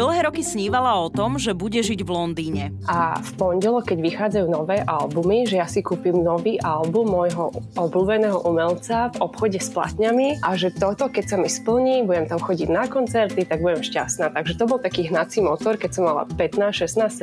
Dlhé roky snívala o tom, že bude žiť v Londýne. A v pondelok, keď vychádzajú nové albumy, že ja si kúpim nový album môjho obľúbeného umelca v obchode s platňami a že toto, keď sa mi splní, budem tam chodiť na koncerty, tak budem šťastná. Takže to bol taký hnací motor, keď som mala 15, 16,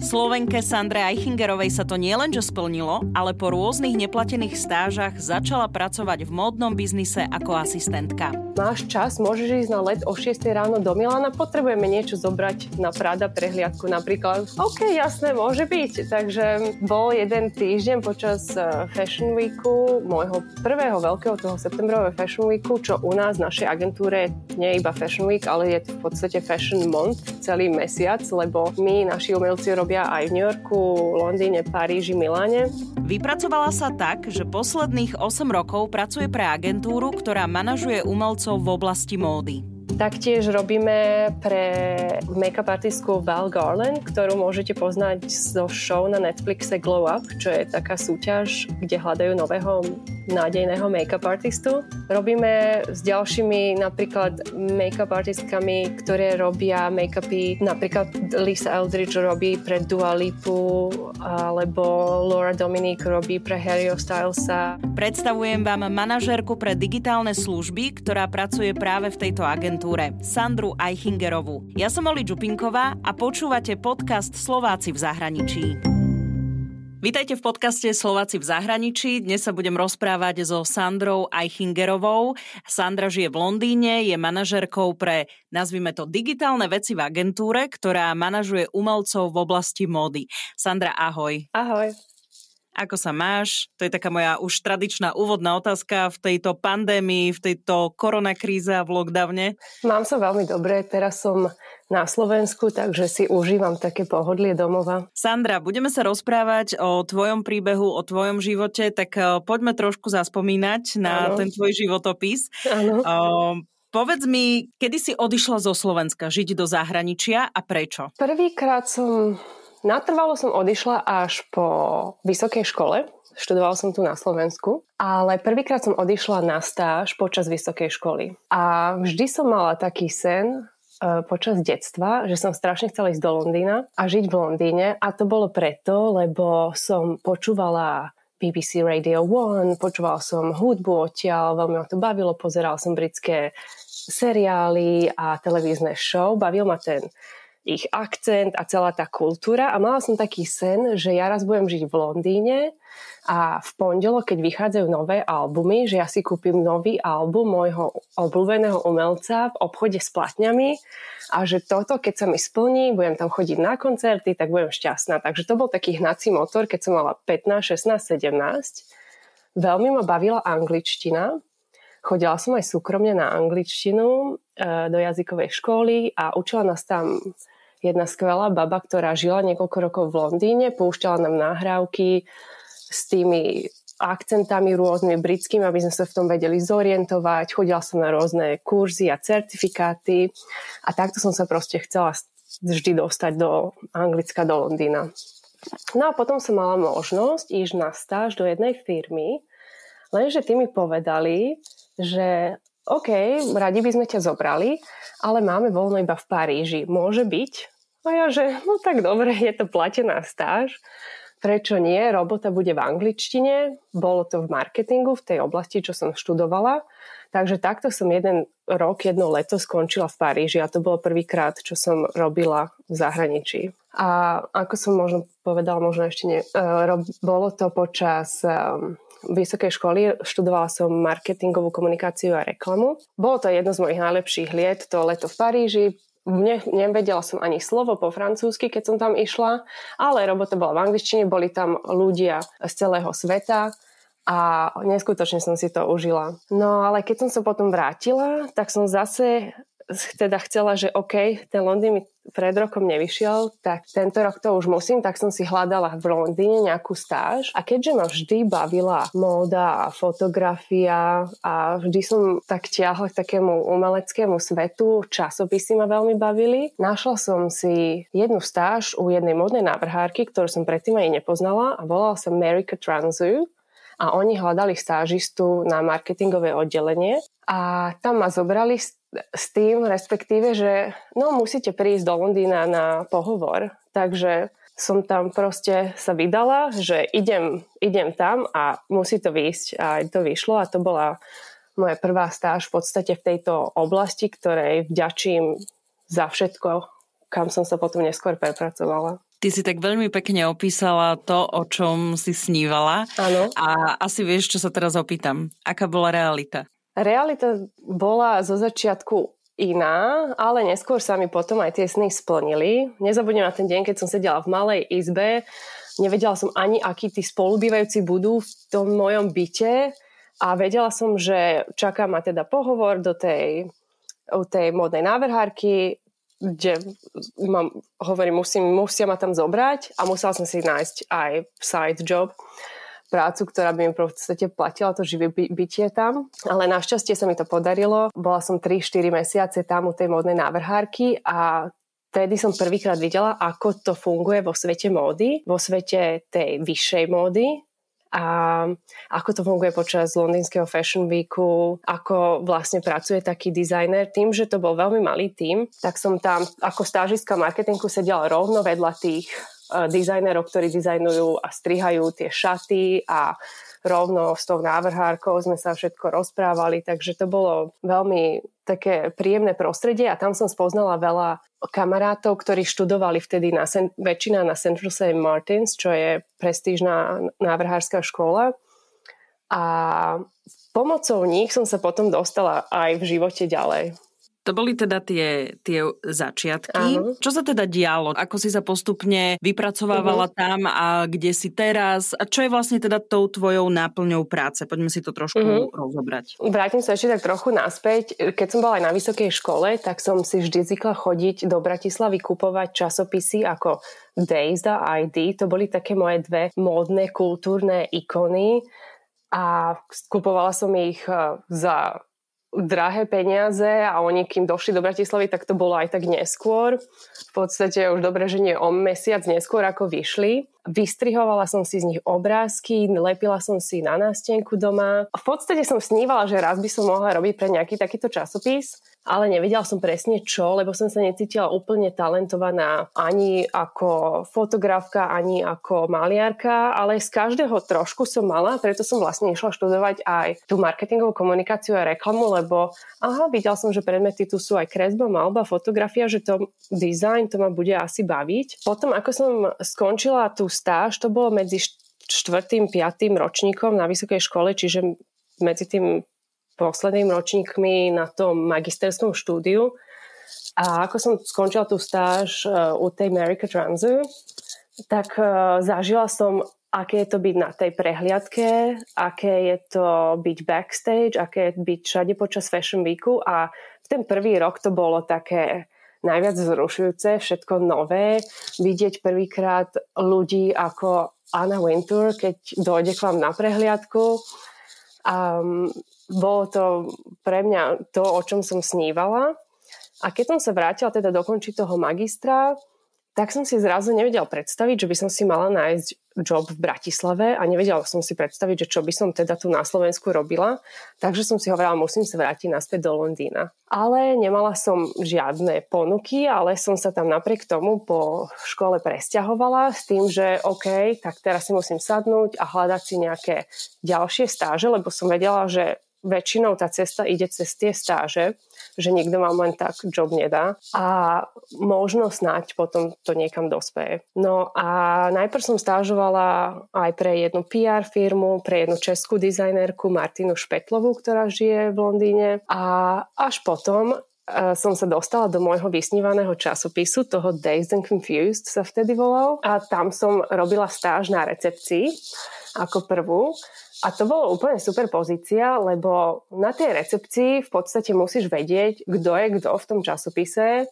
17. Slovenke Sandre Eichingerovej sa to nielenže splnilo, ale po rôznych neplatených stážach začala pracovať v módnom biznise ako asistentka. Máš čas, môžeš ísť na let o 6 ráno do Milana, potrebujeme niečo zobrať na Prada prehliadku napríklad. OK, jasné, môže byť. Takže bol jeden týždeň počas e, Fashion Weeku, môjho prvého veľkého toho septembrového Fashion Weeku, čo u nás v našej agentúre nie je iba Fashion Week, ale je v podstate Fashion Month celý mesiac, lebo my, naši umelci robia aj v New Yorku, Londýne, Paríži, Miláne. Vypracovala sa tak, že posledných 8 rokov pracuje pre agentúru, ktorá manažuje umelcov v oblasti módy. Taktiež robíme pre make-up artistku Val Garland, ktorú môžete poznať zo show na Netflixe Glow Up, čo je taká súťaž, kde hľadajú nového nádejného make-up artistu. Robíme s ďalšími napríklad make-up artistkami, ktoré robia make-upy. Napríklad Lisa Eldridge robí pre Dua Lipu, alebo Laura Dominic robí pre Harry Stylesa. Predstavujem vám manažérku pre digitálne služby, ktorá pracuje práve v tejto agentúre, Sandru Eichingerovú. Ja som Oli Čupinková a počúvate podcast Slováci v zahraničí. Vítajte v podcaste Slováci v zahraničí. Dnes sa budem rozprávať so Sandrou Eichingerovou. Sandra žije v Londýne, je manažerkou pre, nazvime to, digitálne veci v agentúre, ktorá manažuje umelcov v oblasti módy. Sandra, ahoj. Ahoj. Ako sa máš? To je taká moja už tradičná úvodná otázka v tejto pandémii, v tejto koronakríze a v lockdowne. Mám sa veľmi dobre. Teraz som na Slovensku, takže si užívam také pohodlie domova. Sandra, budeme sa rozprávať o tvojom príbehu, o tvojom živote, tak eh, poďme trošku zaspomínať na ano. ten tvoj životopis. Ano. Uh, Povedz mi, kedy si odišla zo Slovenska žiť do zahraničia a prečo? Prvýkrát som, natrvalo som odišla až po vysokej škole. Študovala som tu na Slovensku, ale prvýkrát som odišla na stáž počas vysokej školy. A vždy som mala taký sen, E, počas detstva, že som strašne chcela ísť do Londýna a žiť v Londýne a to bolo preto, lebo som počúvala BBC Radio 1, počúvala som hudbu odtiaľ, veľmi ma to bavilo, pozeral som britské seriály a televízne show, bavil ma ten ich akcent a celá tá kultúra a mala som taký sen, že ja raz budem žiť v Londýne a v pondelok, keď vychádzajú nové albumy, že ja si kúpim nový album môjho obľúbeného umelca v obchode s platňami a že toto, keď sa mi splní, budem tam chodiť na koncerty, tak budem šťastná. Takže to bol taký hnací motor, keď som mala 15, 16, 17. Veľmi ma bavila angličtina. Chodila som aj súkromne na angličtinu e, do jazykovej školy a učila nás tam jedna skvelá baba, ktorá žila niekoľko rokov v Londýne, poušťala nám nahrávky s tými akcentami rôznymi britskými, aby sme sa v tom vedeli zorientovať. Chodila som na rôzne kurzy a certifikáty a takto som sa proste chcela vždy dostať do Anglicka, do Londýna. No a potom som mala možnosť ísť na stáž do jednej firmy, lenže tí mi povedali, že OK, radi by sme ťa zobrali, ale máme voľno iba v Paríži. Môže byť? A ja, že no tak dobre, je to platená stáž. Prečo nie? Robota bude v angličtine, bolo to v marketingu, v tej oblasti, čo som študovala. Takže takto som jeden rok, jedno leto skončila v Paríži a to bolo prvýkrát, čo som robila v zahraničí. A ako som možno povedala, možno ešte nie, uh, bolo to počas um, vysokej školy, študovala som marketingovú komunikáciu a reklamu. Bolo to jedno z mojich najlepších liet, to leto v Paríži, ne, nevedela som ani slovo po francúzsky, keď som tam išla, ale robota bola v angličtine, boli tam ľudia z celého sveta a neskutočne som si to užila. No ale keď som sa potom vrátila, tak som zase teda chcela, že OK, ten Londýn mi pred rokom nevyšiel, tak tento rok to už musím, tak som si hľadala v Londýne nejakú stáž. A keďže ma vždy bavila móda a fotografia a vždy som tak ťahla k takému umeleckému svetu, časopisy ma veľmi bavili, našla som si jednu stáž u jednej modnej návrhárky, ktorú som predtým ani nepoznala a volala sa Marika Transu a oni hľadali stážistu na marketingové oddelenie a tam ma zobrali s, s tým, respektíve, že no musíte prísť do Londýna na pohovor. Takže som tam proste sa vydala, že idem, idem tam a musí to výjsť. A to vyšlo a to bola moja prvá stáž v podstate v tejto oblasti, ktorej vďačím za všetko, kam som sa potom neskôr prepracovala. Ty si tak veľmi pekne opísala to, o čom si snívala. Áno. A asi vieš, čo sa teraz opýtam. Aká bola realita? Realita bola zo začiatku iná, ale neskôr sa mi potom aj tie sny splnili. Nezabudnem na ten deň, keď som sedela v malej izbe, nevedela som ani, akí tí spolubývajúci budú v tom mojom byte. A vedela som, že čaká ma teda pohovor do tej, tej modnej návrhárky, kde mám, hovorím, musím, musia ma tam zobrať a musela som si nájsť aj side job prácu, ktorá by mi v podstate platila to živé by- bytie tam. Ale našťastie sa mi to podarilo. Bola som 3-4 mesiace tam u tej modnej návrhárky a Vtedy som prvýkrát videla, ako to funguje vo svete módy, vo svete tej vyššej módy, a ako to funguje počas londýnskeho Fashion Weeku, ako vlastne pracuje taký dizajner. Tým, že to bol veľmi malý tým, tak som tam ako stážistka marketingu sedela rovno vedľa tých dizajnerov, ktorí dizajnujú a strihajú tie šaty a rovno s tou návrhárkou sme sa všetko rozprávali, takže to bolo veľmi také príjemné prostredie a tam som spoznala veľa kamarátov, ktorí študovali vtedy na, väčšina na Central St. Martins, čo je prestížna návrhárska škola. A pomocou nich som sa potom dostala aj v živote ďalej. To boli teda tie, tie začiatky. Áno. Čo sa teda dialo? Ako si sa postupne vypracovávala uh-huh. tam a kde si teraz? A čo je vlastne teda tou tvojou náplňou práce? Poďme si to trošku uh-huh. rozobrať. Vrátim sa ešte tak trochu naspäť. Keď som bola aj na vysokej škole, tak som si vždy zvykla chodiť do Bratislavy kupovať časopisy ako Days a ID. To boli také moje dve módne, kultúrne ikony a kupovala som ich eh, za drahé peniaze a oni kým došli do Bratislavy, tak to bolo aj tak neskôr. V podstate už dobre, že nie o mesiac neskôr ako vyšli. Vystrihovala som si z nich obrázky, lepila som si na nástenku doma. V podstate som snívala, že raz by som mohla robiť pre nejaký takýto časopis ale nevedela som presne čo, lebo som sa necítila úplne talentovaná ani ako fotografka, ani ako maliarka, ale z každého trošku som mala, preto som vlastne išla študovať aj tú marketingovú komunikáciu a reklamu, lebo aha, videl som, že predmety tu sú aj kresba, malba, fotografia, že to design, to ma bude asi baviť. Potom, ako som skončila tú stáž, to bolo medzi štvrtým, piatým ročníkom na vysokej škole, čiže medzi tým poslednými ročníkmi na tom magisterskom štúdiu. A ako som skončila tú stáž uh, u tej America Transu, tak uh, zažila som, aké je to byť na tej prehliadke, aké je to byť backstage, aké je byť všade počas Fashion Weeku a v ten prvý rok to bolo také najviac zrušujúce, všetko nové, vidieť prvýkrát ľudí ako Anna Wintour, keď dojde k vám na prehliadku. Um, bolo to pre mňa to, o čom som snívala. A keď som sa vrátila teda dokončiť toho magistra, tak som si zrazu nevedela predstaviť, že by som si mala nájsť job v Bratislave a nevedela som si predstaviť, že čo by som teda tu na Slovensku robila. Takže som si hovorila, musím sa vrátiť naspäť do Londýna. Ale nemala som žiadne ponuky, ale som sa tam napriek tomu po škole presťahovala s tým, že OK, tak teraz si musím sadnúť a hľadať si nejaké ďalšie stáže, lebo som vedela, že väčšinou tá cesta ide cez tie stáže, že nikto vám len tak job nedá a možno snáď potom to niekam dospeje. No a najprv som stážovala aj pre jednu PR firmu, pre jednu českú dizajnerku Martinu Špetlovú, ktorá žije v Londýne. A až potom e, som sa dostala do môjho vysnívaného časopisu, toho Dazed and Confused sa vtedy volal. A tam som robila stáž na recepcii ako prvú a to bolo úplne super pozícia, lebo na tej recepcii v podstate musíš vedieť, kto je kto v tom časopise,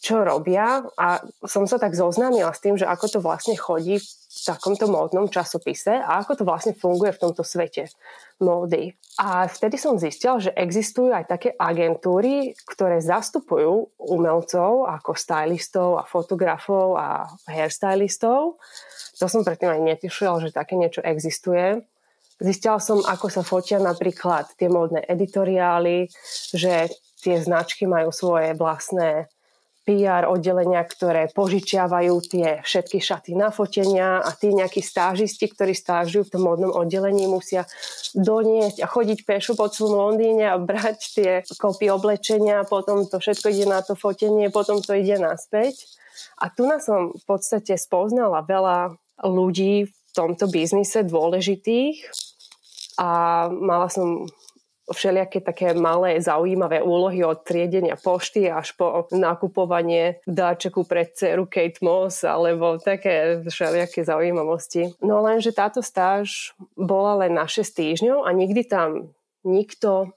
čo robia a som sa tak zoznámila s tým, že ako to vlastne chodí v takomto módnom časopise a ako to vlastne funguje v tomto svete módy. A vtedy som zistila, že existujú aj také agentúry, ktoré zastupujú umelcov ako stylistov a fotografov a hairstylistov. To som predtým aj netušila, že také niečo existuje Zistila som, ako sa fotia napríklad tie módne editoriály, že tie značky majú svoje vlastné PR oddelenia, ktoré požičiavajú tie všetky šaty na fotenia a tí nejakí stážisti, ktorí stážujú v tom modnom oddelení, musia doniesť a chodiť pešo po celom Londýne a brať tie kopy oblečenia, potom to všetko ide na to fotenie, potom to ide naspäť. A tu nás som v podstate spoznala veľa ľudí v tomto biznise dôležitých a mala som všelijaké také malé zaujímavé úlohy od triedenia pošty až po nakupovanie dáčeku pre dceru Kate Moss alebo také všelijaké zaujímavosti. No lenže táto stáž bola len na 6 týždňov a nikdy tam nikto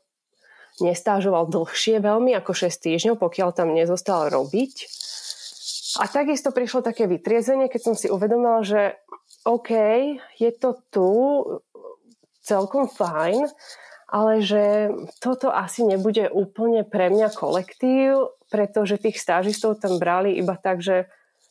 nestážoval dlhšie veľmi ako 6 týždňov, pokiaľ tam nezostal robiť. A takisto prišlo také vytriezenie, keď som si uvedomila, že OK, je to tu celkom fajn, ale že toto asi nebude úplne pre mňa kolektív, pretože tých stážistov tam brali iba tak, že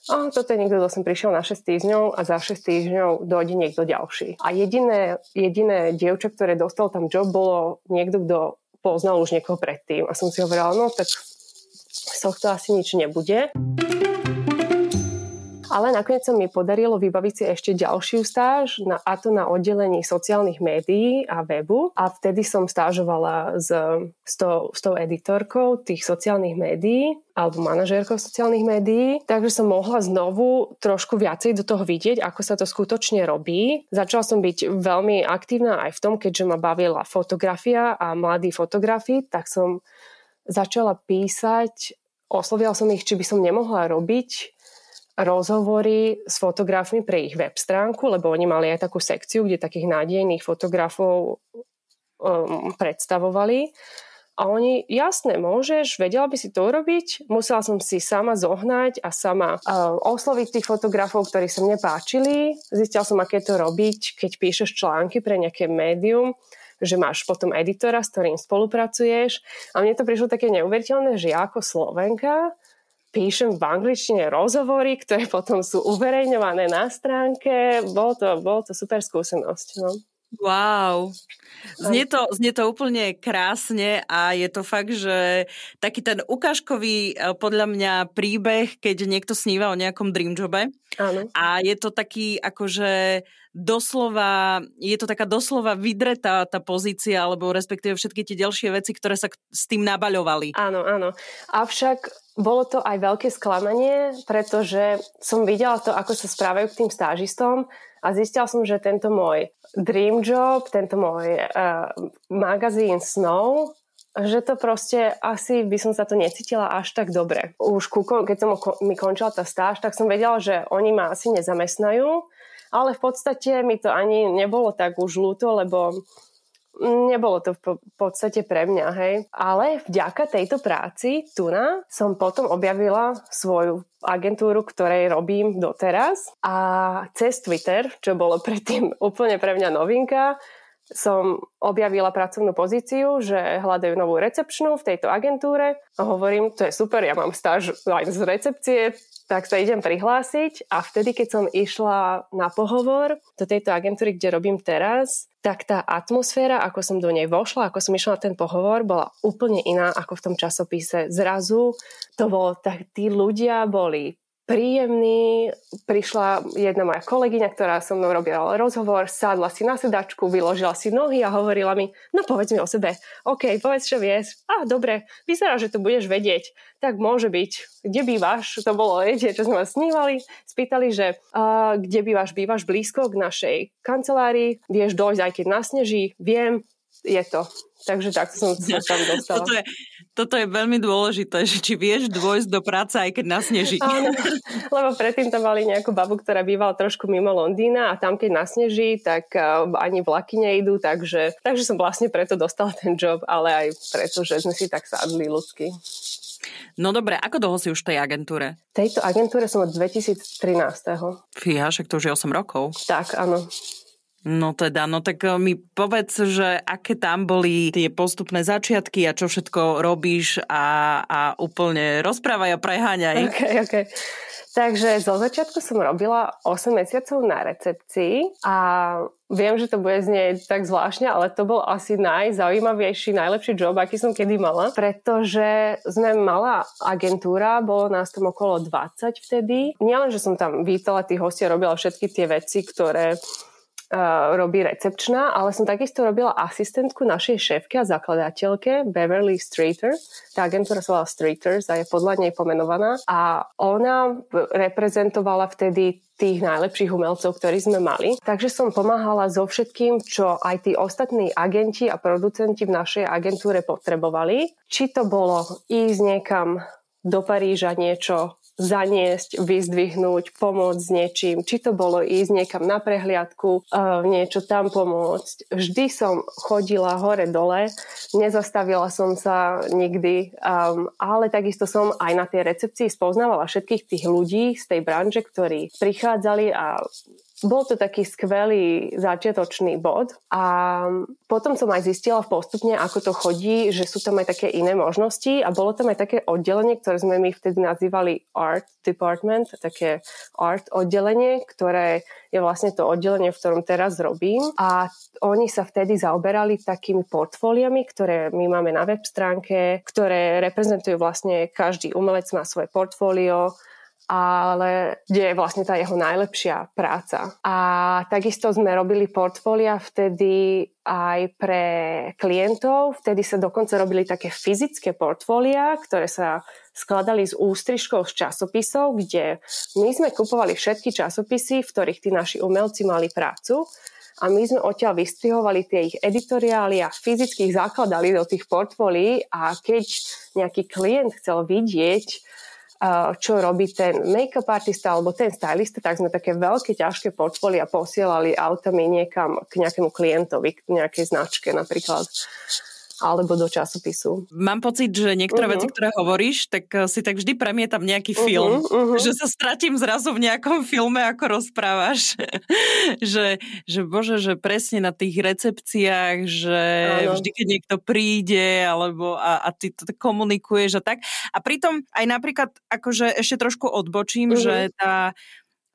a toto je niekto, kto som prišiel na 6 týždňov a za 6 týždňov dojde niekto ďalší. A jediné, jediné dievča, ktoré dostal tam job, bolo niekto, kto poznal už niekoho predtým. A som si hovorila, no tak z tohto asi nič nebude. Ale nakoniec sa mi podarilo vybaviť si ešte ďalšiu stáž, na, a to na oddelení sociálnych médií a webu. A vtedy som stážovala s, s, tou, s tou editorkou tých sociálnych médií alebo manažérkou sociálnych médií, takže som mohla znovu trošku viacej do toho vidieť, ako sa to skutočne robí. Začala som byť veľmi aktívna aj v tom, keďže ma bavila fotografia a mladí fotografi, tak som začala písať, oslovila som ich, či by som nemohla robiť rozhovory s fotografmi pre ich web stránku, lebo oni mali aj takú sekciu, kde takých nádejných fotografov um, predstavovali. A oni, jasné, môžeš, vedela by si to urobiť. Musela som si sama zohnať a sama uh, osloviť tých fotografov, ktorí sa mne páčili. Zistila som, aké to robiť, keď píšeš články pre nejaké médium že máš potom editora, s ktorým spolupracuješ. A mne to prišlo také neuveriteľné, že ja ako Slovenka píšem v angličtine rozhovory, ktoré potom sú uverejňované na stránke. Bolo to, bolo to super skúsenosť. No. Wow. Znie to, znie to úplne krásne a je to fakt, že taký ten ukážkový e, podľa mňa príbeh, keď niekto sníva o nejakom dream jobe. Áno. A je to taký akože doslova, je to taká doslova vydretá tá pozícia, alebo respektíve všetky tie ďalšie veci, ktoré sa s tým nabaľovali. Áno, áno. Avšak bolo to aj veľké sklamanie, pretože som videla to, ako sa správajú k tým stážistom a zistila som, že tento môj dream job, tento môj uh, magazín snov, že to proste asi by som sa to necítila až tak dobre. Už ku, keď som mi končila tá stáž, tak som vedela, že oni ma asi nezamestnajú, ale v podstate mi to ani nebolo tak už ľúto, lebo nebolo to v podstate pre mňa, hej. Ale vďaka tejto práci na som potom objavila svoju agentúru, ktorej robím doteraz a cez Twitter, čo bolo predtým úplne pre mňa novinka, som objavila pracovnú pozíciu, že hľadajú novú recepčnú v tejto agentúre a hovorím, to je super, ja mám stáž aj z recepcie, tak sa idem prihlásiť a vtedy, keď som išla na pohovor do tejto agentúry, kde robím teraz, tak tá atmosféra, ako som do nej vošla, ako som išla na ten pohovor, bola úplne iná ako v tom časopise. Zrazu to bolo tak, tí ľudia boli príjemný. Prišla jedna moja kolegyňa, ktorá so mnou robila rozhovor, sadla si na sedačku, vyložila si nohy a hovorila mi, no povedz mi o sebe. OK, povedz, čo vieš. A dobre, vyzerá, že to budeš vedieť. Tak môže byť. Kde bývaš? To bolo vedieť, čo sme vás snívali. Spýtali, že uh, kde bývaš? Bývaš blízko k našej kancelárii? Vieš dojsť, aj keď nasneží? Viem, je to. Takže tak som sa tam dostala. Toto je, toto je veľmi dôležité, že či vieš dôjsť do práce, aj keď nasneží. Áno, lebo predtým tam mali nejakú babu, ktorá bývala trošku mimo Londýna a tam, keď nasneží, tak uh, ani vlaky nejdú, takže, takže som vlastne preto dostala ten job, ale aj preto, že sme si tak sadli ľudsky. No dobre, ako dlho si už v tej agentúre? Tejto agentúre som od 2013. Fíha, však to už je 8 rokov. Tak, áno. No teda, no tak eh, mi povedz, že aké tam boli tie postupné začiatky a čo všetko robíš a, a úplne rozprávaj a preháňaj. Ok, ok. Takže zo začiatku som robila 8 mesiacov na recepcii a viem, že to bude znieť tak zvláštne, ale to bol asi najzaujímavejší, najlepší job, aký som kedy mala, pretože sme malá agentúra, bolo nás tam okolo 20 vtedy. Nielen, že som tam vítala tých hostí a robila všetky tie veci, ktoré Uh, robí recepčná, ale som takisto robila asistentku našej šéfke a zakladateľke Beverly Streeter. Tá agentúra sa volá Streeters a je podľa nej pomenovaná. A ona reprezentovala vtedy tých najlepších umelcov, ktorí sme mali. Takže som pomáhala so všetkým, čo aj tí ostatní agenti a producenti v našej agentúre potrebovali. Či to bolo ísť niekam do Paríža niečo zaniesť, vyzdvihnúť, pomôcť s niečím. Či to bolo ísť niekam na prehliadku, uh, niečo tam pomôcť. Vždy som chodila hore-dole, nezastavila som sa nikdy, um, ale takisto som aj na tej recepcii spoznávala všetkých tých ľudí z tej branže, ktorí prichádzali a bol to taký skvelý začiatočný bod a potom som aj zistila postupne, ako to chodí, že sú tam aj také iné možnosti a bolo tam aj také oddelenie, ktoré sme my vtedy nazývali art department, také art oddelenie, ktoré je vlastne to oddelenie, v ktorom teraz robím. A oni sa vtedy zaoberali takými portfóliami, ktoré my máme na web stránke, ktoré reprezentujú vlastne každý umelec má svoje portfólio, ale kde je vlastne tá jeho najlepšia práca. A takisto sme robili portfólia vtedy aj pre klientov. Vtedy sa dokonca robili také fyzické portfólia, ktoré sa skladali z ústrižkov z časopisov, kde my sme kupovali všetky časopisy, v ktorých tí naši umelci mali prácu a my sme odtiaľ vystrihovali tie ich editoriály a fyzicky ich zakladali do tých portfólií a keď nejaký klient chcel vidieť, čo robí ten make-up artista alebo ten stylista, tak sme také veľké, ťažké portfólia posielali autami niekam k nejakému klientovi, k nejakej značke napríklad alebo do časopisu. Mám pocit, že niektoré uh-huh. veci, ktoré hovoríš, tak eh, si tak vždy premietam nejaký uh-huh, film. Uh-huh. Že sa stratím zrazu v nejakom filme, ako rozprávaš. že, že bože, že presne na tých recepciách, že uh-huh. vždy, keď niekto príde alebo a, a ty to komunikuješ a tak. A pritom aj napríklad, akože ešte trošku odbočím, uh-huh. že tá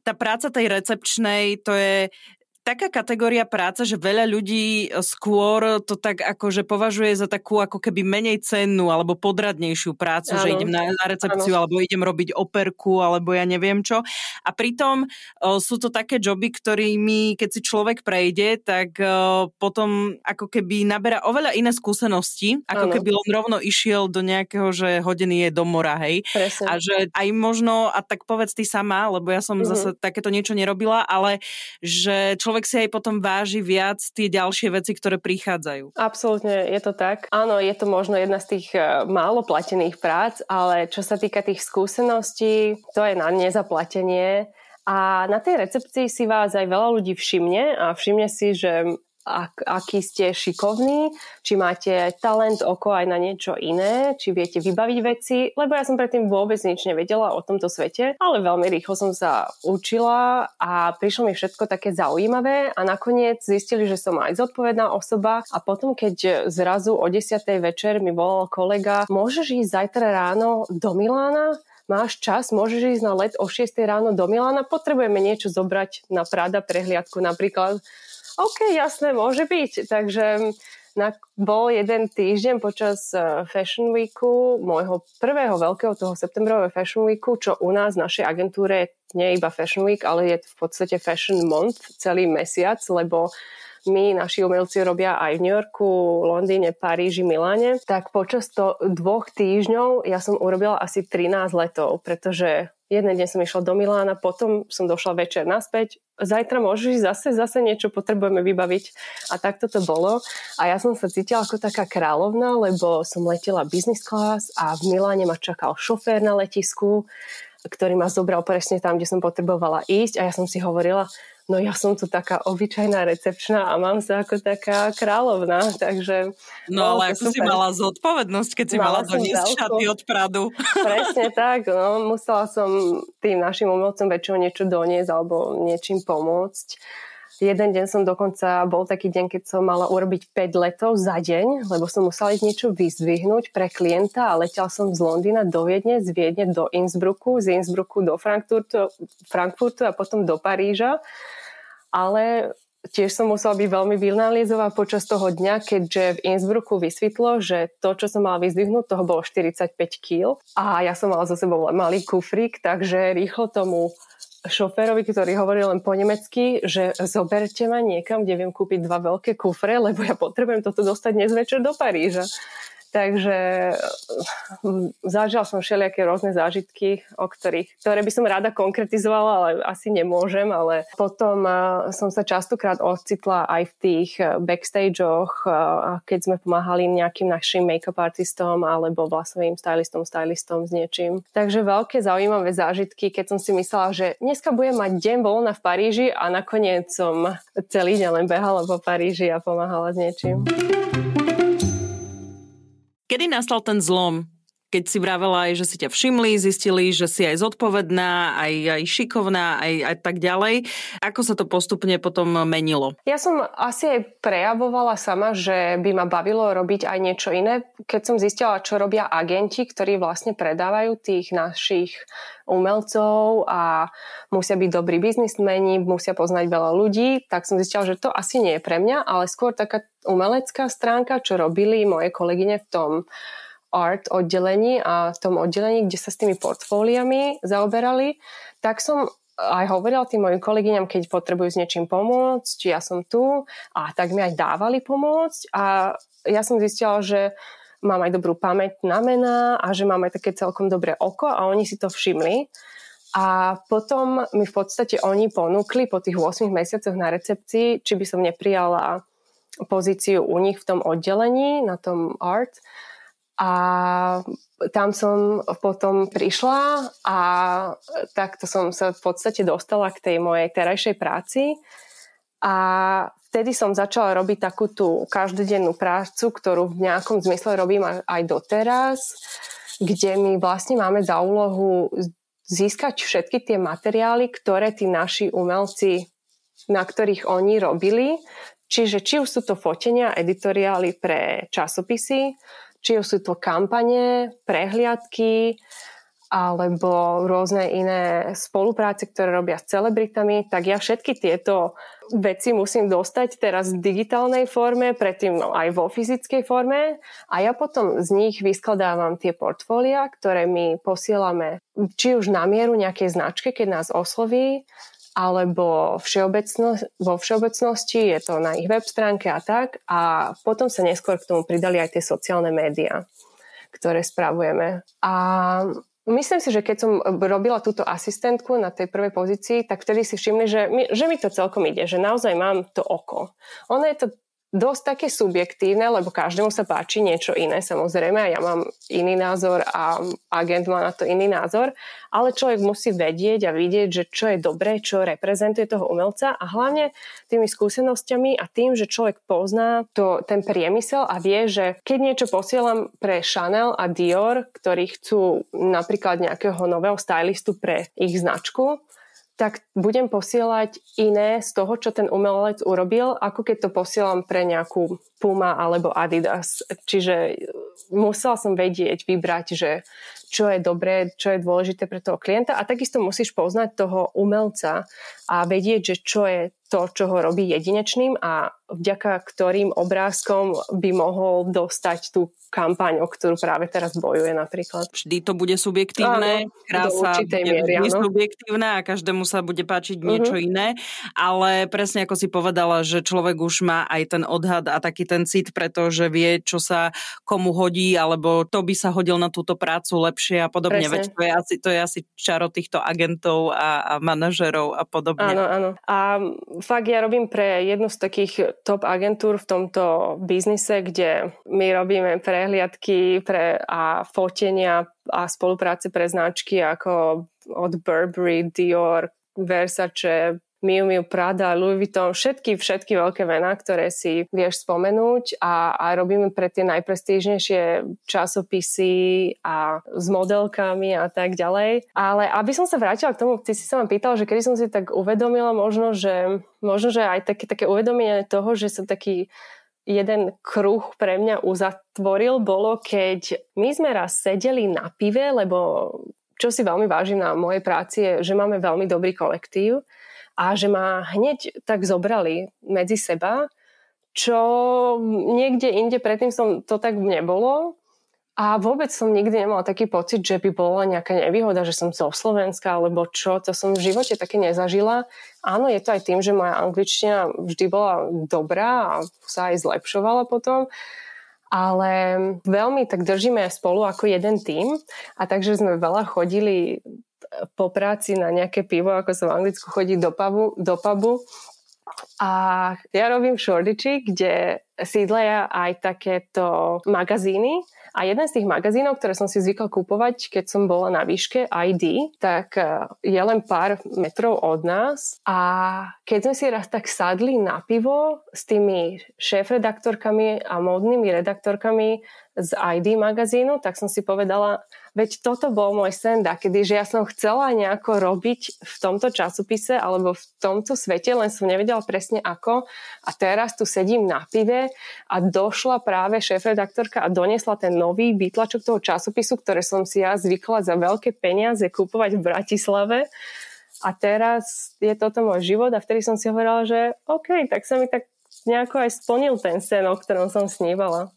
tá práca tej recepčnej, to je, taká kategória práce, že veľa ľudí skôr to tak akože považuje za takú ako keby menej cennú alebo podradnejšiu prácu, ano. že idem na, na recepciu ano. alebo idem robiť operku alebo ja neviem čo. A pritom o, sú to také joby, ktorými keď si človek prejde, tak o, potom ako keby naberá oveľa iné skúsenosti, ako ano. keby on rovno išiel do nejakého, že hodený je do mora, hej. Presne. A že aj možno, a tak povedz ty sama, lebo ja som mm-hmm. zase takéto niečo nerobila, ale že človek človek si aj potom váži viac tie ďalšie veci, ktoré prichádzajú. Absolútne, je to tak. Áno, je to možno jedna z tých e, málo platených prác, ale čo sa týka tých skúseností, to je na nezaplatenie. A na tej recepcii si vás aj veľa ľudí všimne a všimne si, že ak, aký ste šikovní, či máte talent oko aj na niečo iné, či viete vybaviť veci, lebo ja som predtým vôbec nič nevedela o tomto svete, ale veľmi rýchlo som sa učila a prišlo mi všetko také zaujímavé a nakoniec zistili, že som aj zodpovedná osoba a potom, keď zrazu o 10. večer mi volal kolega, môžeš ísť zajtra ráno do Milána? máš čas, môžeš ísť na let o 6 ráno do Milána, potrebujeme niečo zobrať na Prada prehliadku napríklad. OK, jasné, môže byť. Takže na, bol jeden týždeň počas uh, Fashion Weeku, môjho prvého veľkého toho septembrového Fashion Weeku, čo u nás v našej agentúre nie je iba Fashion Week, ale je v podstate Fashion Month celý mesiac, lebo my, naši umelci robia aj v New Yorku, Londýne, Paríži, Miláne, tak počas to dvoch týždňov ja som urobila asi 13 letov, pretože jeden deň som išla do Milána, potom som došla večer naspäť, zajtra môžeš zase, zase niečo potrebujeme vybaviť. A takto to bolo. A ja som sa cítila ako taká kráľovna, lebo som letela business class a v Miláne ma čakal šofér na letisku, ktorý ma zobral presne tam, kde som potrebovala ísť a ja som si hovorila, no ja som tu taká obyčajná recepčná a mám sa ako taká kráľovná, takže... No ale ako super. si mala zodpovednosť, keď si mala, mala doniesť šaty od Pradu. Presne tak, no musela som tým našim umelcom väčšinou niečo doniesť alebo niečím pomôcť. Jeden deň som dokonca, bol taký deň, keď som mala urobiť 5 letov za deň, lebo som musela ísť niečo vyzdvihnúť pre klienta a letel som z Londýna do Viedne, z Viedne do Innsbrucku, z Innsbrucku do Frankfurtu, Frankfurtu a potom do Paríža. Ale tiež som musela byť veľmi vynaliezová počas toho dňa, keďže v Innsbrucku vysvetlo, že to, čo som mala vyzdvihnúť, toho bolo 45 kg a ja som mala so sebou malý kufrík, takže rýchlo tomu šoférovi, ktorý hovorí len po nemecky, že zoberte ma niekam, kde viem kúpiť dva veľké kufre, lebo ja potrebujem toto dostať dnes večer do Paríža. Takže mm, zažila som všelijaké rôzne zážitky, o ktorých, ktoré by som rada konkretizovala, ale asi nemôžem, ale potom som sa častokrát ocitla aj v tých e, backstageoch, keď sme pomáhali nejakým našim make-up artistom alebo vlasovým stylistom, stylistom s niečím. Takže veľké zaujímavé zážitky, keď som si myslela, že dneska budem mať deň voľna v Paríži a nakoniec som celý deň len behala po Paríži a pomáhala s niečím. Kedy nastal ten zlom? Keď si vravela aj, že si ťa všimli, zistili, že si aj zodpovedná, aj, aj šikovná, aj, aj tak ďalej. Ako sa to postupne potom menilo? Ja som asi aj prejavovala sama, že by ma bavilo robiť aj niečo iné. Keď som zistila, čo robia agenti, ktorí vlastne predávajú tých našich umelcov a musia byť dobrí biznismeni, musia poznať veľa ľudí, tak som zistila, že to asi nie je pre mňa, ale skôr taká umelecká stránka, čo robili moje kolegyne v tom art oddelení a tom oddelení, kde sa s tými portfóliami zaoberali, tak som aj hovorila tým mojim kolegyňam, keď potrebujú s niečím pomôcť, či ja som tu a tak mi aj dávali pomôcť a ja som zistila, že mám aj dobrú pamäť na mená a že mám aj také celkom dobré oko a oni si to všimli. A potom mi v podstate oni ponúkli po tých 8 mesiacoch na recepcii, či by som neprijala pozíciu u nich v tom oddelení, na tom art. A tam som potom prišla a takto som sa v podstate dostala k tej mojej terajšej práci. A vtedy som začala robiť takú tú každodennú prácu, ktorú v nejakom zmysle robím aj doteraz, kde my vlastne máme za úlohu získať všetky tie materiály, ktoré tí naši umelci, na ktorých oni robili, Čiže či už sú to fotenia, editoriály pre časopisy, či sú to kampane, prehliadky, alebo rôzne iné spolupráce, ktoré robia s celebritami, tak ja všetky tieto veci musím dostať teraz v digitálnej forme, predtým no, aj vo fyzickej forme a ja potom z nich vyskladávam tie portfólia, ktoré my posielame či už na mieru nejakej značke, keď nás osloví, alebo všeobecno, vo všeobecnosti je to na ich web stránke a tak a potom sa neskôr k tomu pridali aj tie sociálne médiá, ktoré spravujeme. A myslím si, že keď som robila túto asistentku na tej prvej pozícii, tak vtedy si všimli, že mi, že mi to celkom ide, že naozaj mám to oko. Ono je to dosť také subjektívne, lebo každému sa páči niečo iné, samozrejme, a ja mám iný názor a agent má na to iný názor, ale človek musí vedieť a vidieť, že čo je dobré, čo reprezentuje toho umelca a hlavne tými skúsenosťami a tým, že človek pozná to, ten priemysel a vie, že keď niečo posielam pre Chanel a Dior, ktorí chcú napríklad nejakého nového stylistu pre ich značku, tak budem posielať iné z toho, čo ten umelec urobil, ako keď to posielam pre nejakú Puma alebo Adidas. Čiže musela som vedieť, vybrať, že čo je dobré, čo je dôležité pre toho klienta a takisto musíš poznať toho umelca a vedieť, že čo je to, čo ho robí jedinečným a vďaka ktorým obrázkom by mohol dostať tú kampaň, o ktorú práve teraz bojuje napríklad. Vždy to bude subjektívne, áno, krása bude miery, vždy subjektívna a každému sa bude páčiť uh-huh. niečo iné, ale presne ako si povedala, že človek už má aj ten odhad a taký ten cit, pretože vie, čo sa komu hodí, alebo to by sa hodil na túto prácu lepšie a podobne. Veď to je asi, to je asi čaro týchto agentov a, a manažerov a podobne. Áno, áno. A fakt ja robím pre jednu z takých top agentúr v tomto biznise, kde my robíme prehliadky pre, a fotenia a spolupráce pre značky ako od Burberry, Dior, Versace, Miu Miu, Prada, Louis Vuitton, všetky, všetky veľké mená, ktoré si vieš spomenúť a, a robíme pre tie najprestížnejšie časopisy a s modelkami a tak ďalej. Ale aby som sa vrátila k tomu, ty si sa ma pýtal, že kedy som si tak uvedomila možno, že, možno, že aj také, také uvedomenie toho, že som taký jeden kruh pre mňa uzatvoril, bolo, keď my sme raz sedeli na pive, lebo čo si veľmi vážim na mojej práci je, že máme veľmi dobrý kolektív a že ma hneď tak zobrali medzi seba, čo niekde inde predtým som to tak nebolo a vôbec som nikdy nemala taký pocit, že by bola nejaká nevýhoda, že som zo Slovenska, alebo čo, to som v živote také nezažila. Áno, je to aj tým, že moja angličtina vždy bola dobrá a sa aj zlepšovala potom, ale veľmi tak držíme spolu ako jeden tým a takže sme veľa chodili po práci na nejaké pivo, ako sa v Anglicku chodí do pubu, do pubu a ja robím v Shoreditchi, kde sídlia aj takéto magazíny a jeden z tých magazínov, ktoré som si zvykla kúpovať, keď som bola na výške ID, tak e, je len pár metrov od nás. A keď sme si raz tak sadli na pivo s tými šéf-redaktorkami a módnymi redaktorkami z ID magazínu, tak som si povedala, veď toto bol môj sen kedy, že ja som chcela nejako robiť v tomto časopise alebo v tomto svete, len som nevedela presne ako. A teraz tu sedím na pive a došla práve šéf-redaktorka a donesla ten nový výtlačok toho časopisu, ktoré som si ja zvykla za veľké peniaze kúpovať v Bratislave. A teraz je toto môj život a vtedy som si hovorila, že OK, tak sa mi tak nejako aj splnil ten sen, o ktorom som snívala.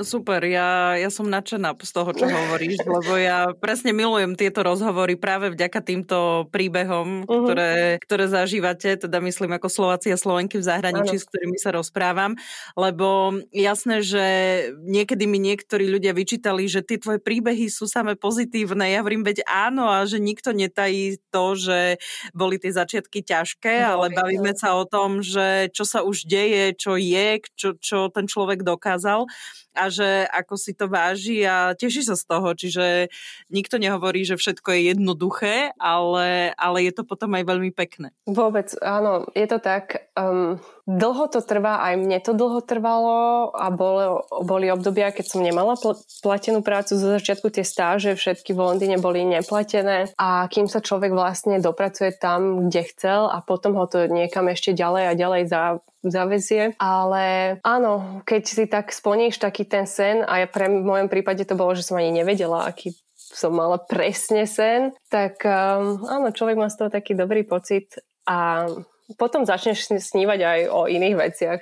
Super, ja, ja som nadšená z toho, čo hovoríš, lebo ja presne milujem tieto rozhovory práve vďaka týmto príbehom, uh-huh. ktoré, ktoré zažívate, teda myslím ako Slováci a Slovenky v zahraničí, ano. s ktorými sa rozprávam, lebo jasné, že niekedy mi niektorí ľudia vyčítali, že tie tvoje príbehy sú samé pozitívne. Ja hovorím, veď áno a že nikto netají to, že boli tie začiatky ťažké, no, ale bavíme sa o tom, že čo sa už deje, čo je, čo, čo ten človek dokázal a že ako si to váži a teší sa z toho. Čiže nikto nehovorí, že všetko je jednoduché, ale, ale je to potom aj veľmi pekné. Vôbec, áno, je to tak. Um, dlho to trvá, aj mne to dlho trvalo a boli, boli obdobia, keď som nemala pl- platenú prácu zo začiatku tie stáže, všetky v Londýne boli neplatené a kým sa človek vlastne dopracuje tam, kde chcel a potom ho to niekam ešte ďalej a ďalej za, zavezie. Ale áno, keď si tak splníš taký ten sen a ja pre, v mojom prípade to bolo, že som ani nevedela, aký som mala presne sen, tak um, áno, človek má z toho taký dobrý pocit a potom začneš snívať aj o iných veciach.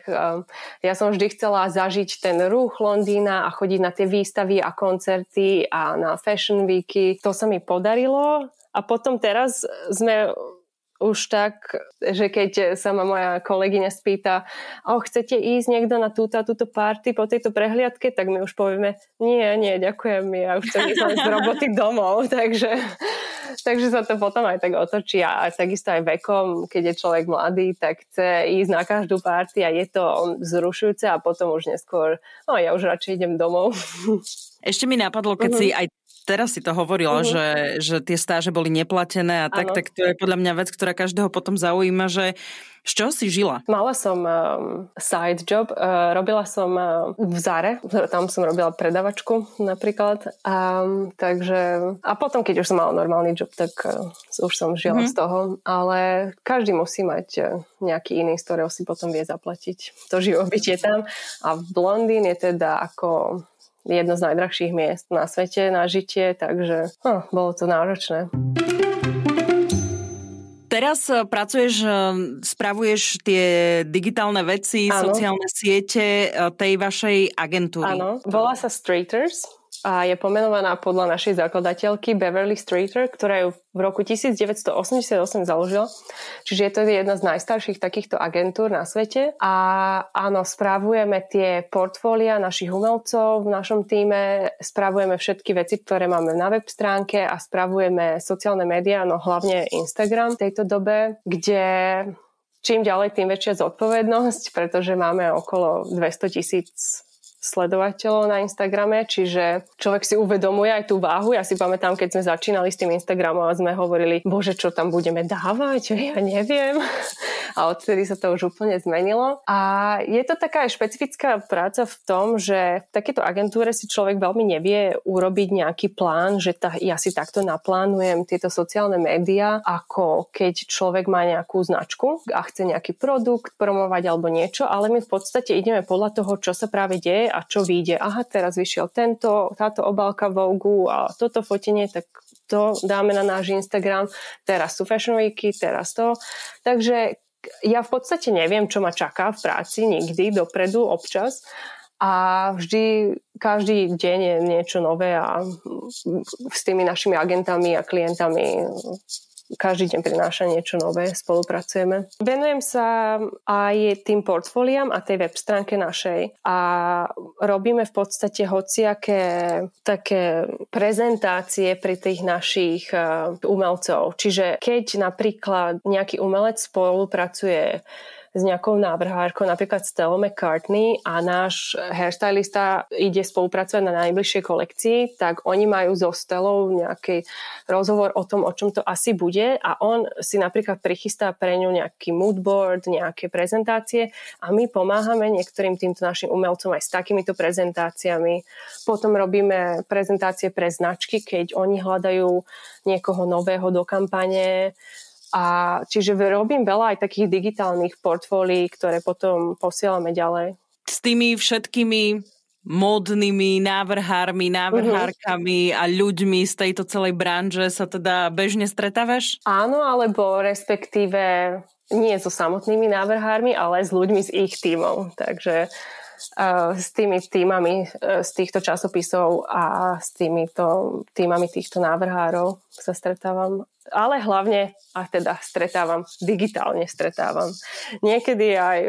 Ja som vždy chcela zažiť ten ruch Londýna a chodiť na tie výstavy a koncerty a na fashion weeky. To sa mi podarilo a potom teraz sme už tak, že keď sa ma moja kolegyňa spýta, o, chcete ísť niekto na túto a túto party po tejto prehliadke, tak my už povieme, nie, nie, ďakujem, ja už chcem ísť z roboty domov, takže, takže sa to potom aj tak otočí a takisto aj vekom, keď je človek mladý, tak chce ísť na každú party a je to zrušujúce a potom už neskôr, no ja už radšej idem domov. Ešte mi napadlo, keď uh-huh. si aj teraz si to hovorila, uh-huh. že, že tie stáže boli neplatené a tak, ano. tak to je podľa mňa vec, ktorá každého potom zaujíma, že z čoho si žila? Mala som um, side job, uh, robila som uh, v Zare, tam som robila predavačku napríklad, um, takže a potom, keď už som mala normálny job, tak uh, už som žila uh-huh. z toho, ale každý musí mať uh, nejaký iný, z ktorého si potom vie zaplatiť to živobytie tam a v Londýn je teda ako jedno z najdrahších miest na svete na žitie, takže hm, bolo to náročné. Teraz eh, pracuješ, eh, spravuješ tie digitálne veci, ano. sociálne siete eh, tej vašej agentúry. Áno, volá sa Straighters a je pomenovaná podľa našej zakladateľky Beverly Streeter, ktorá ju v roku 1988 založila. Čiže je to jedna z najstarších takýchto agentúr na svete. A áno, správujeme tie portfólia našich umelcov v našom týme, správujeme všetky veci, ktoré máme na web stránke a správujeme sociálne médiá, no hlavne Instagram v tejto dobe, kde čím ďalej, tým väčšia zodpovednosť, pretože máme okolo 200 tisíc sledovateľov na Instagrame, čiže človek si uvedomuje aj tú váhu. Ja si pamätám, keď sme začínali s tým Instagramom a sme hovorili, bože, čo tam budeme dávať, ja neviem. A odtedy sa to už úplne zmenilo. A je to taká aj špecifická práca v tom, že v takéto agentúre si človek veľmi nevie urobiť nejaký plán, že tá, ja si takto naplánujem tieto sociálne médiá, ako keď človek má nejakú značku a chce nejaký produkt promovať alebo niečo, ale my v podstate ideme podľa toho, čo sa práve deje čo vyjde. Aha, teraz vyšiel tento, táto obálka Vogue a toto fotenie, tak to dáme na náš Instagram. Teraz sú Fashion Weeky, teraz to. Takže ja v podstate neviem, čo ma čaká v práci nikdy, dopredu, občas. A vždy, každý deň je niečo nové a s tými našimi agentami a klientami každý deň prináša niečo nové, spolupracujeme. Venujem sa aj tým portfóliam a tej web stránke našej a robíme v podstate hociaké také prezentácie pri tých našich uh, umelcov. Čiže keď napríklad nejaký umelec spolupracuje s nejakou návrhárkou, napríklad Stella McCartney a náš hairstylista ide spolupracovať na najbližšej kolekcii, tak oni majú so Stellou nejaký rozhovor o tom, o čom to asi bude a on si napríklad prichystá pre ňu nejaký moodboard, nejaké prezentácie a my pomáhame niektorým týmto našim umelcom aj s takýmito prezentáciami. Potom robíme prezentácie pre značky, keď oni hľadajú niekoho nového do kampane, a čiže robím veľa aj takých digitálnych portfólií, ktoré potom posielame ďalej. S tými všetkými módnymi návrhármi, návrhárkami uh-huh. a ľuďmi z tejto celej branže sa teda bežne stretávaš? Áno, alebo respektíve nie so samotnými návrhármi, ale s ľuďmi z ich tímov. Takže s tými týmami uh, z týchto časopisov a s týmito týmami týchto návrhárov sa stretávam ale hlavne, a teda stretávam, digitálne stretávam. Niekedy aj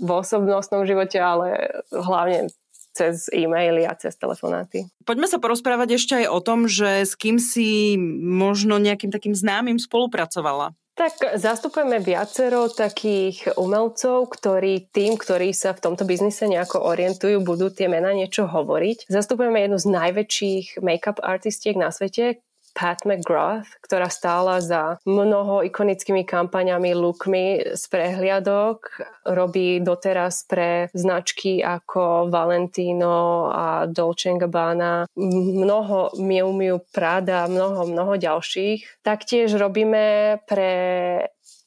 v osobnostnom živote, ale hlavne cez e-maily a cez telefonáty. Poďme sa porozprávať ešte aj o tom, že s kým si možno nejakým takým známym spolupracovala. Tak zastupujeme viacero takých umelcov, ktorí tým, ktorí sa v tomto biznise nejako orientujú, budú tie mená niečo hovoriť. Zastupujeme jednu z najväčších make-up artistiek na svete, Pat McGrath, ktorá stála za mnoho ikonickými kampaňami, lookmi z prehliadok. Robí doteraz pre značky ako Valentino a Dolce Gabbana, mnoho Miu Miu Prada, mnoho, mnoho ďalších. Taktiež robíme pre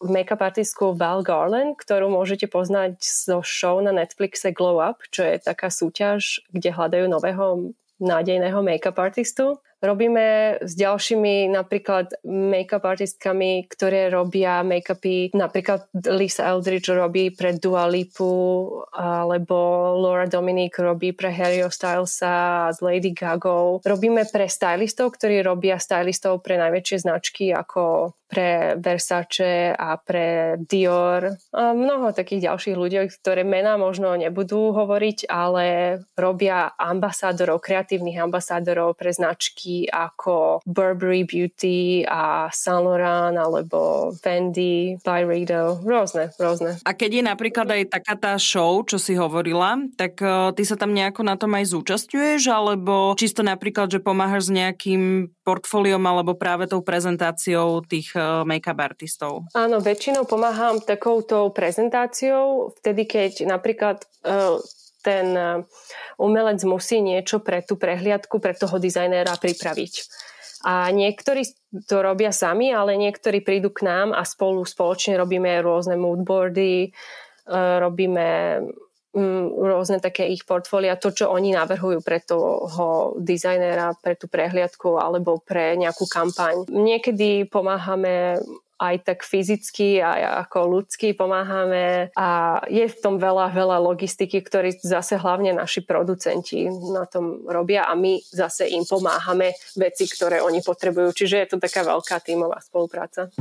make-up artistku Val Garland, ktorú môžete poznať zo show na Netflixe Glow Up, čo je taká súťaž, kde hľadajú nového nádejného make-up artistu. Robíme s ďalšími napríklad make-up artistkami, ktoré robia make-upy. Napríklad Lisa Eldridge robí pre Dua Lipu, alebo Laura Dominic robí pre Harry Stylesa s Lady Gaga. Robíme pre stylistov, ktorí robia stylistov pre najväčšie značky ako pre Versace a pre Dior a mnoho takých ďalších ľudí, ktoré mená možno nebudú hovoriť, ale robia ambasádorov, kreatívnych ambasádorov pre značky ako Burberry Beauty a Saint Laurent alebo Fendi, Byredo, rôzne, rôzne. A keď je napríklad aj taká tá show, čo si hovorila, tak uh, ty sa tam nejako na tom aj zúčastňuješ, alebo čisto napríklad, že pomáhaš s nejakým portfóliom alebo práve tou prezentáciou tých uh, make-up artistov? Áno, väčšinou pomáham takouto prezentáciou, vtedy keď napríklad uh, ten uh, umelec musí niečo pre tú prehliadku, pre toho dizajnéra pripraviť. A niektorí to robia sami, ale niektorí prídu k nám a spolu spoločne robíme rôzne moodboardy, uh, robíme Mm, rôzne také ich portfólia, to, čo oni navrhujú pre toho dizajnéra, pre tú prehliadku alebo pre nejakú kampaň. Niekedy pomáhame aj tak fyzicky, aj ako ľudsky pomáhame a je v tom veľa, veľa logistiky, ktorí zase hlavne naši producenti na tom robia a my zase im pomáhame veci, ktoré oni potrebujú. Čiže je to taká veľká tímová spolupráca.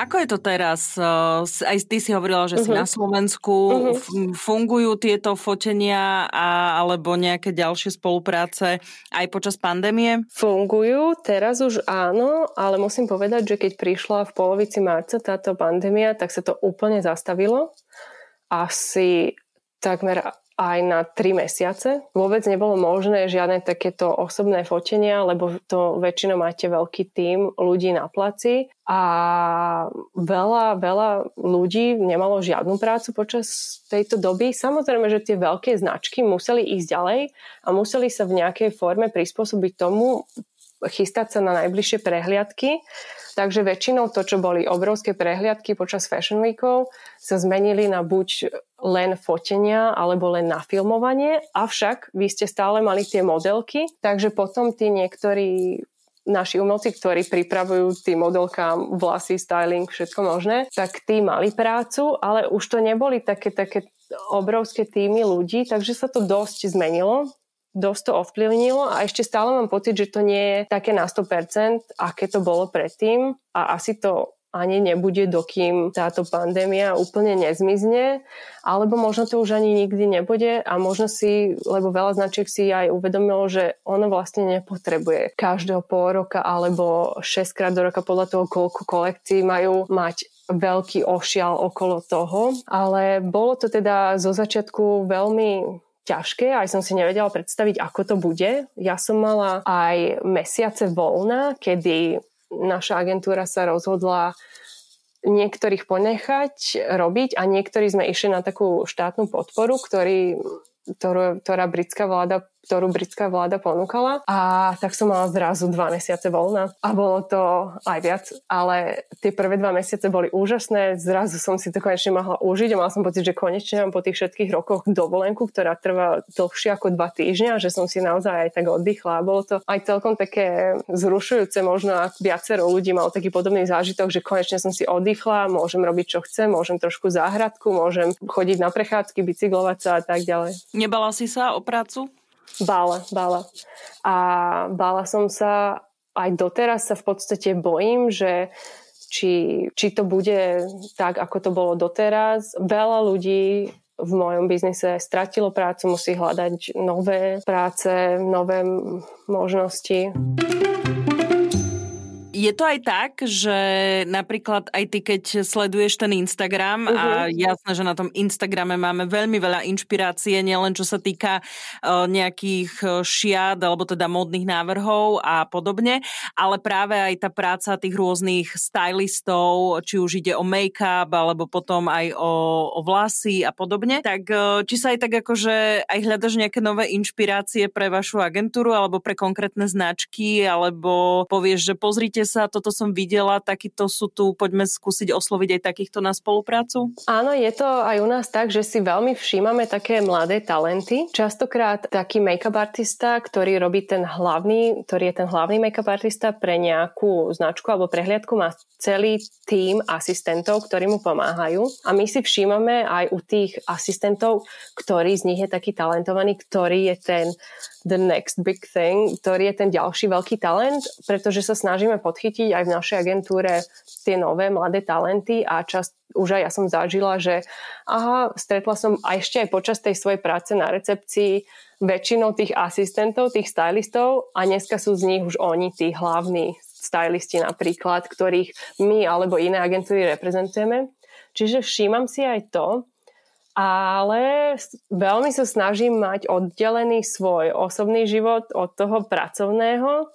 Ako je to teraz? Aj ty si hovorila, že uh-huh. si mhm. na Slovensku. Uh-huh. Fungujú tieto fotenia a, alebo nejaké ďalšie spolupráce aj počas pandémie? Fungujú, teraz už áno, ale musím povedať, že keď prišla v polovici marca táto pandémia, tak sa to úplne zastavilo. Asi takmer aj na 3 mesiace. Vôbec nebolo možné žiadne takéto osobné fotenia, lebo to väčšinou máte veľký tím ľudí na placi a veľa, veľa ľudí nemalo žiadnu prácu počas tejto doby. Samozrejme, že tie veľké značky museli ísť ďalej a museli sa v nejakej forme prispôsobiť tomu, chystať sa na najbližšie prehliadky. Takže väčšinou to, čo boli obrovské prehliadky počas Fashion Weekov, sa zmenili na buď len fotenia alebo len na filmovanie, avšak vy ste stále mali tie modelky, takže potom tí niektorí naši umelci, ktorí pripravujú tým modelkám vlasy, styling, všetko možné, tak tí mali prácu, ale už to neboli také, také obrovské týmy ľudí, takže sa to dosť zmenilo dosť to ovplyvnilo a ešte stále mám pocit, že to nie je také na 100%, aké to bolo predtým a asi to ani nebude, dokým táto pandémia úplne nezmizne, alebo možno to už ani nikdy nebude a možno si, lebo veľa značiek si aj uvedomilo, že ono vlastne nepotrebuje každého pol roka alebo 6 krát do roka podľa toho, koľko kolekcií majú mať veľký ošial okolo toho, ale bolo to teda zo začiatku veľmi ťažké, aj som si nevedela predstaviť, ako to bude. Ja som mala aj mesiace voľna, kedy naša agentúra sa rozhodla niektorých ponechať robiť a niektorí sme išli na takú štátnu podporu, ktorý, ktorú, ktorá britská vláda ktorú britská vláda ponúkala a tak som mala zrazu dva mesiace voľna a bolo to aj viac, ale tie prvé dva mesiace boli úžasné, zrazu som si to konečne mohla užiť a mala som pocit, že konečne mám po tých všetkých rokoch dovolenku, ktorá trvá dlhšie ako dva týždňa, že som si naozaj aj tak oddychla a bolo to aj celkom také zrušujúce, možno viacero ľudí malo taký podobný zážitok, že konečne som si oddychla, môžem robiť čo chcem, môžem trošku záhradku, môžem chodiť na prechádzky, bicyklovať sa a tak ďalej. Nebala si sa o prácu? Bála, bála. A bála som sa, aj doteraz sa v podstate bojím, že či, či to bude tak, ako to bolo doteraz. Veľa ľudí v mojom biznise stratilo prácu, musí hľadať nové práce, nové možnosti. Je to aj tak, že napríklad aj ty, keď sleduješ ten Instagram uh-huh. a mhm. jasné, že na tom Instagrame máme veľmi veľa inšpirácie, nielen čo sa týka uh, nejakých e, šiat alebo teda modných návrhov a podobne, ale práve aj tá práca tých rôznych stylistov, či už ide o make-up alebo potom aj o, o vlasy a podobne, tak uh, či sa aj tak akože aj hľadaš nejaké nové inšpirácie pre vašu agentúru alebo pre konkrétne značky, alebo povieš, že pozrite sa, toto som videla, takýto sú tu, poďme skúsiť osloviť aj takýchto na spoluprácu? Áno, je to aj u nás tak, že si veľmi všímame také mladé talenty. Častokrát taký make-up artista, ktorý robí ten hlavný, ktorý je ten hlavný make-up artista pre nejakú značku alebo prehliadku, má celý tým asistentov, ktorí mu pomáhajú. A my si všímame aj u tých asistentov, ktorý z nich je taký talentovaný, ktorý je ten the next big thing, ktorý je ten ďalší veľký talent, pretože sa snažíme podchytiť aj v našej agentúre tie nové mladé talenty a čas, už aj ja som zažila, že aha, stretla som a ešte aj počas tej svojej práce na recepcii väčšinou tých asistentov, tých stylistov a dneska sú z nich už oni tí hlavní stylisti napríklad, ktorých my alebo iné agentúry reprezentujeme. Čiže všímam si aj to, ale veľmi sa snažím mať oddelený svoj osobný život od toho pracovného,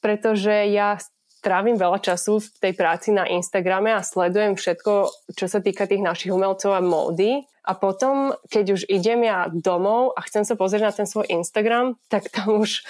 pretože ja trávim veľa času v tej práci na Instagrame a sledujem všetko, čo sa týka tých našich umelcov a módy. A potom, keď už idem ja domov a chcem sa pozrieť na ten svoj Instagram, tak tam už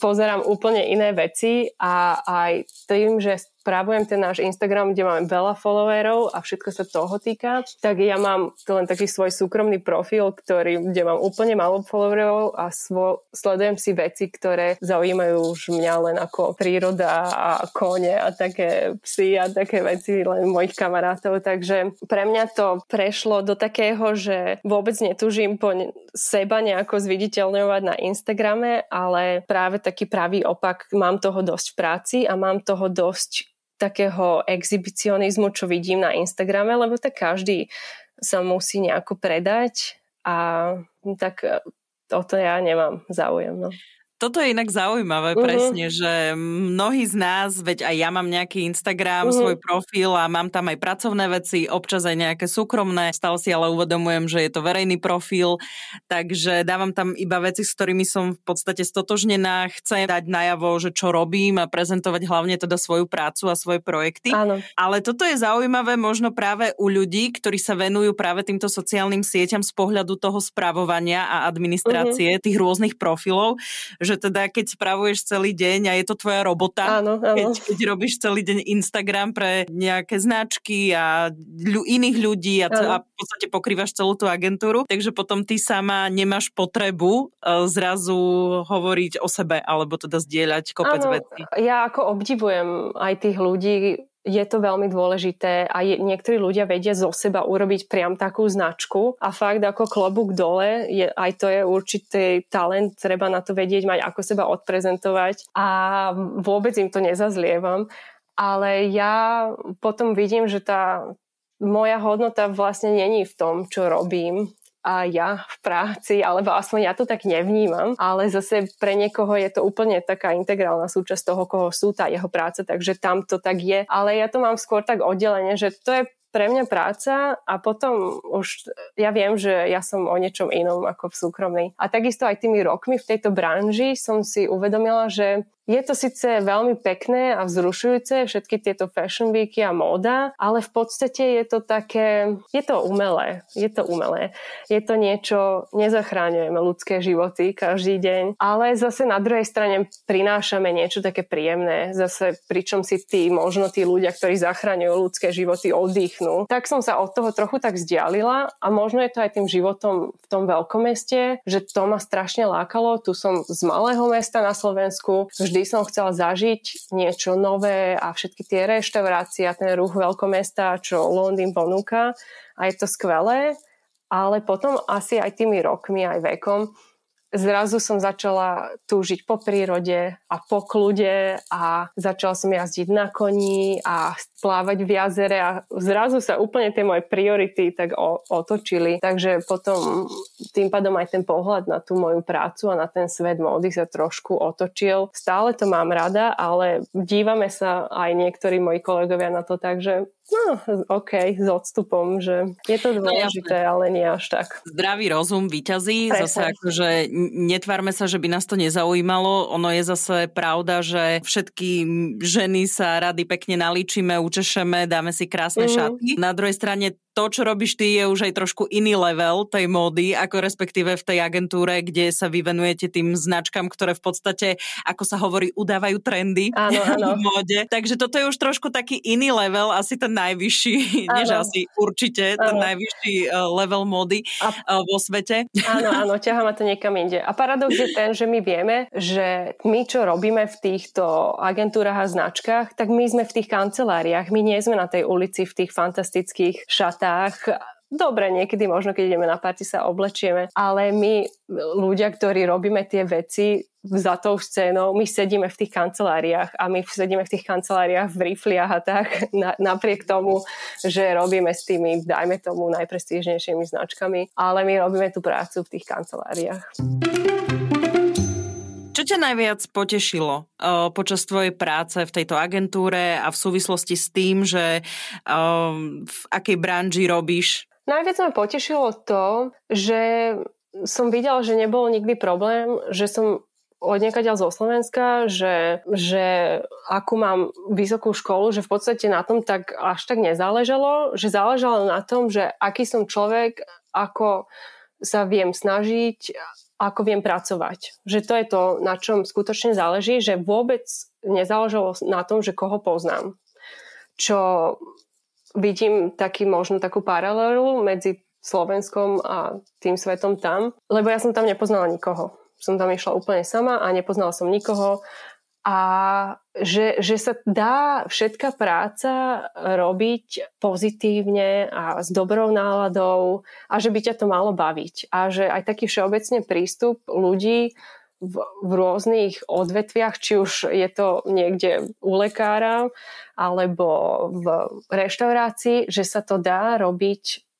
pozerám úplne iné veci a aj tým, že spravujem ten náš Instagram, kde máme veľa followerov a všetko sa toho týka, tak ja mám len taký svoj súkromný profil, ktorý, kde mám úplne málo followerov a svo, sledujem si veci, ktoré zaujímajú už mňa len ako príroda a kone a také psy a také veci len mojich kamarátov. Takže pre mňa to prešlo do takého, že vôbec netužím po seba nejako zviditeľňovať na Instagrame, ale práve taký pravý opak, mám toho dosť v práci a mám toho dosť takého exhibicionizmu, čo vidím na Instagrame, lebo tak každý sa musí nejako predať a tak o to ja nemám záujem. No. Toto je inak zaujímavé uh-huh. presne, že mnohí z nás, veď aj ja mám nejaký Instagram, uh-huh. svoj profil a mám tam aj pracovné veci, občas aj nejaké súkromné, stále si ale uvedomujem, že je to verejný profil, takže dávam tam iba veci, s ktorými som v podstate stotožnená, chcem dať najavo, že čo robím a prezentovať hlavne teda svoju prácu a svoje projekty. Áno. Ale toto je zaujímavé možno práve u ľudí, ktorí sa venujú práve týmto sociálnym sieťam z pohľadu toho spravovania a administrácie uh-huh. tých rôznych profilov, že že teda keď spravuješ celý deň a je to tvoja robota, áno, áno. Keď, keď robíš celý deň Instagram pre nejaké značky a ľu, iných ľudí a, a v podstate pokrývaš celú tú agentúru, takže potom ty sama nemáš potrebu uh, zrazu hovoriť o sebe alebo teda zdieľať kopec áno, vecí. Ja ako obdivujem aj tých ľudí, je to veľmi dôležité a je, niektorí ľudia vedia zo seba urobiť priam takú značku a fakt ako klobúk dole, je, aj to je určitý talent, treba na to vedieť mať, ako seba odprezentovať a vôbec im to nezazlievam. Ale ja potom vidím, že tá moja hodnota vlastne není v tom, čo robím, a ja v práci, alebo aspoň ja to tak nevnímam, ale zase pre niekoho je to úplne taká integrálna súčasť toho, koho sú tá jeho práca, takže tam to tak je. Ale ja to mám skôr tak oddelenie, že to je pre mňa práca a potom už ja viem, že ja som o niečom inom ako v súkromnej. A takisto aj tými rokmi v tejto branži som si uvedomila, že je to síce veľmi pekné a vzrušujúce, všetky tieto fashion weeky a móda, ale v podstate je to také, je to umelé, je to umelé. Je to niečo, nezachráňujeme ľudské životy každý deň, ale zase na druhej strane prinášame niečo také príjemné, zase pričom si tí, možno tí ľudia, ktorí zachraňujú ľudské životy, oddychnú. Tak som sa od toho trochu tak vzdialila a možno je to aj tým životom v tom veľkomeste, že to ma strašne lákalo. Tu som z malého mesta na Slovensku, vždy som chcela zažiť niečo nové a všetky tie reštaurácie a ten ruch veľkomesta, čo Londýn ponúka a je to skvelé, ale potom asi aj tými rokmi, aj vekom zrazu som začala túžiť po prírode a po kľude a začala som jazdiť na koni a plávať v jazere a zrazu sa úplne tie moje priority tak o, otočili. Takže potom tým pádom aj ten pohľad na tú moju prácu a na ten svet módy sa trošku otočil. Stále to mám rada, ale dívame sa aj niektorí moji kolegovia na to tak, že No, OK, s odstupom, že je to no, dôležité, no, ale nie až tak. Zdravý rozum vyťazí, Presne. zase akože netvárme sa, že by nás to nezaujímalo, ono je zase pravda, že všetky ženy sa rady pekne nalíčime, učešeme, dáme si krásne mm-hmm. šaty. Na druhej strane to, čo robíš ty, je už aj trošku iný level tej módy, ako respektíve v tej agentúre, kde sa vyvenujete tým značkám, ktoré v podstate, ako sa hovorí, udávajú trendy áno, áno. v móde. Takže toto je už trošku taký iný level, asi ten najvyšší, áno. než asi určite áno. ten najvyšší e, level módy a... E, vo svete. Áno, áno, ťahá ma to niekam inde. A paradox je ten, že my vieme, že my, čo robíme v týchto agentúrach a značkách, tak my sme v tých kanceláriách, my nie sme na tej ulici v tých fantastických šatách šatách. Dobre, niekedy možno, keď ideme na party, sa oblečieme, ale my ľudia, ktorí robíme tie veci za tou scénou, my sedíme v tých kanceláriách a my sedíme v tých kanceláriách v rifliach a tak, na, napriek tomu, že robíme s tými, dajme tomu, najprestížnejšími značkami, ale my robíme tú prácu v tých kanceláriách. Čo ťa najviac potešilo uh, počas tvojej práce v tejto agentúre a v súvislosti s tým, že uh, v akej branži robíš? Najviac ma potešilo to, že som videla, že nebol nikdy problém, že som odniekaďal zo Slovenska, že, že akú mám vysokú školu, že v podstate na tom tak až tak nezáležalo, že záležalo na tom, že aký som človek, ako sa viem snažiť, ako viem pracovať. Že to je to, na čom skutočne záleží, že vôbec nezáležalo na tom, že koho poznám. Čo vidím taký možno takú paralelu medzi Slovenskom a tým svetom tam, lebo ja som tam nepoznala nikoho. Som tam išla úplne sama a nepoznala som nikoho a že, že sa dá všetká práca robiť pozitívne a s dobrou náladou a že by ťa to malo baviť. A že aj taký všeobecne prístup ľudí v, v rôznych odvetviach, či už je to niekde u lekára alebo v reštaurácii, že sa to dá robiť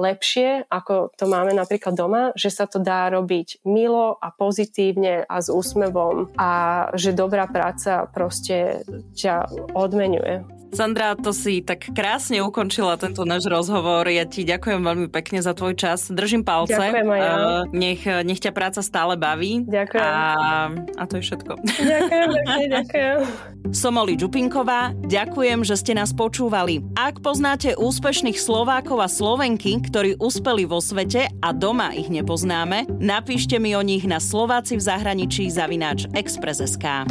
lepšie, ako to máme napríklad doma, že sa to dá robiť milo a pozitívne a s úsmevom a že dobrá práca proste ťa odmenuje. Sandra, to si tak krásne ukončila tento náš rozhovor. Ja ti ďakujem veľmi pekne za tvoj čas. Držím palce. Ďakujem aj ja. nech, nech ťa práca stále baví. Ďakujem. A, a to je všetko. Ďakujem, ďakujem, ďakujem. Som Oli Čupinková, ďakujem, že ste nás počúvali. Ak poznáte úspešných Slovákov a Slovenky, ktorí uspeli vo svete a doma ich nepoznáme, napíšte mi o nich na Slováci v zahraničí zavináč Express.sk.